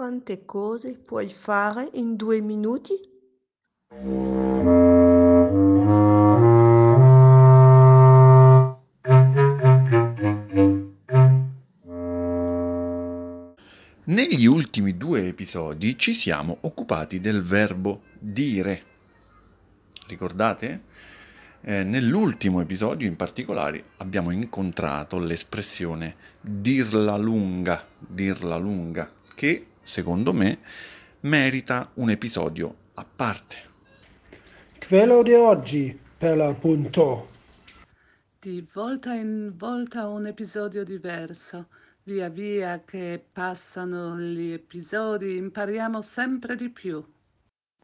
Quante cose puoi fare in due minuti? Negli ultimi due episodi ci siamo occupati del verbo dire. Ricordate? Eh, nell'ultimo episodio in particolare abbiamo incontrato l'espressione dirla lunga, dirla lunga, che secondo me merita un episodio a parte. Quello di oggi, per l'appunto. Di volta in volta un episodio diverso. Via via che passano gli episodi impariamo sempre di più.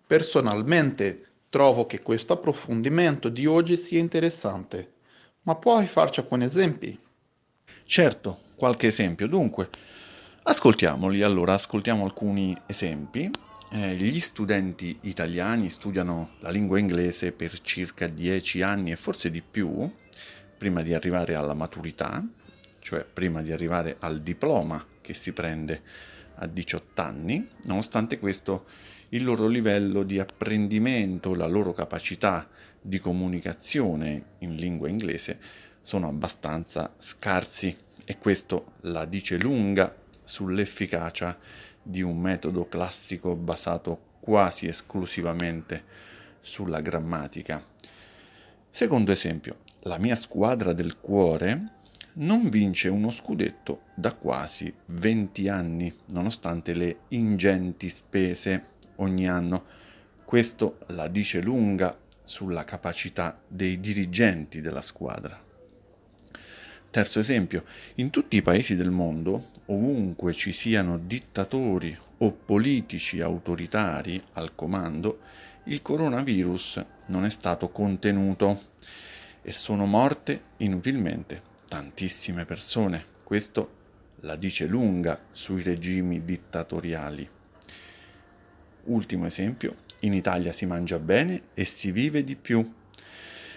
Personalmente trovo che questo approfondimento di oggi sia interessante, ma puoi farci alcuni esempi? Certo, qualche esempio. Dunque, ascoltiamoli. Allora, ascoltiamo alcuni esempi. Eh, gli studenti italiani studiano la lingua inglese per circa 10 anni e forse di più, prima di arrivare alla maturità, cioè prima di arrivare al diploma che si prende a 18 anni. Nonostante questo, il loro livello di apprendimento, la loro capacità di comunicazione in lingua inglese sono abbastanza scarsi e questo la dice lunga sull'efficacia di un metodo classico basato quasi esclusivamente sulla grammatica. Secondo esempio, la mia squadra del cuore non vince uno scudetto da quasi 20 anni, nonostante le ingenti spese ogni anno. Questo la dice lunga sulla capacità dei dirigenti della squadra. Terzo esempio, in tutti i paesi del mondo, ovunque ci siano dittatori o politici autoritari al comando, il coronavirus non è stato contenuto e sono morte inutilmente tantissime persone. Questo la dice lunga sui regimi dittatoriali. Ultimo esempio, in Italia si mangia bene e si vive di più,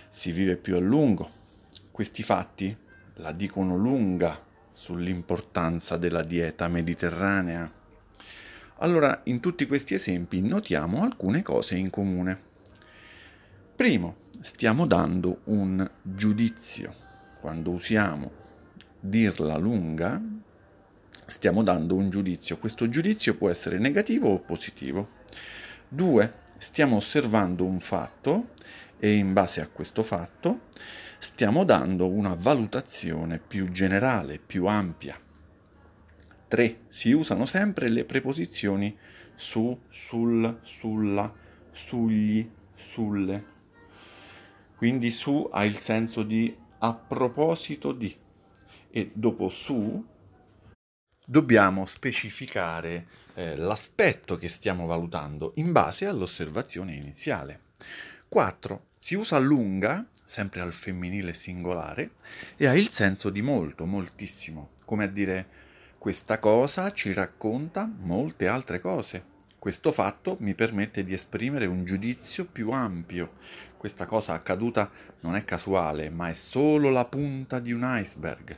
si vive più a lungo. Questi fatti la dicono lunga sull'importanza della dieta mediterranea. Allora, in tutti questi esempi notiamo alcune cose in comune. Primo, stiamo dando un giudizio. Quando usiamo dirla lunga, stiamo dando un giudizio. Questo giudizio può essere negativo o positivo. 2. Stiamo osservando un fatto e in base a questo fatto stiamo dando una valutazione più generale, più ampia. 3. Si usano sempre le preposizioni su, sul, sulla, sugli, sulle. Quindi su ha il senso di a proposito di e dopo su dobbiamo specificare eh, l'aspetto che stiamo valutando in base all'osservazione iniziale. 4. Si usa lunga, sempre al femminile singolare, e ha il senso di molto, moltissimo, come a dire questa cosa ci racconta molte altre cose. Questo fatto mi permette di esprimere un giudizio più ampio. Questa cosa accaduta non è casuale, ma è solo la punta di un iceberg.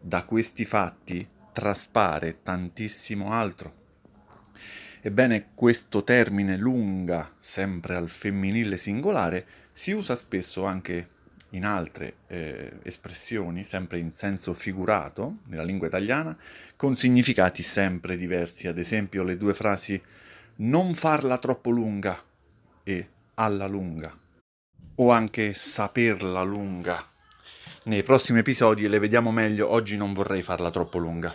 Da questi fatti traspare tantissimo altro. Ebbene, questo termine lunga, sempre al femminile singolare, si usa spesso anche in altre eh, espressioni, sempre in senso figurato, nella lingua italiana, con significati sempre diversi. Ad esempio, le due frasi non farla troppo lunga e alla lunga, o anche saperla lunga nei prossimi episodi le vediamo meglio, oggi non vorrei farla troppo lunga.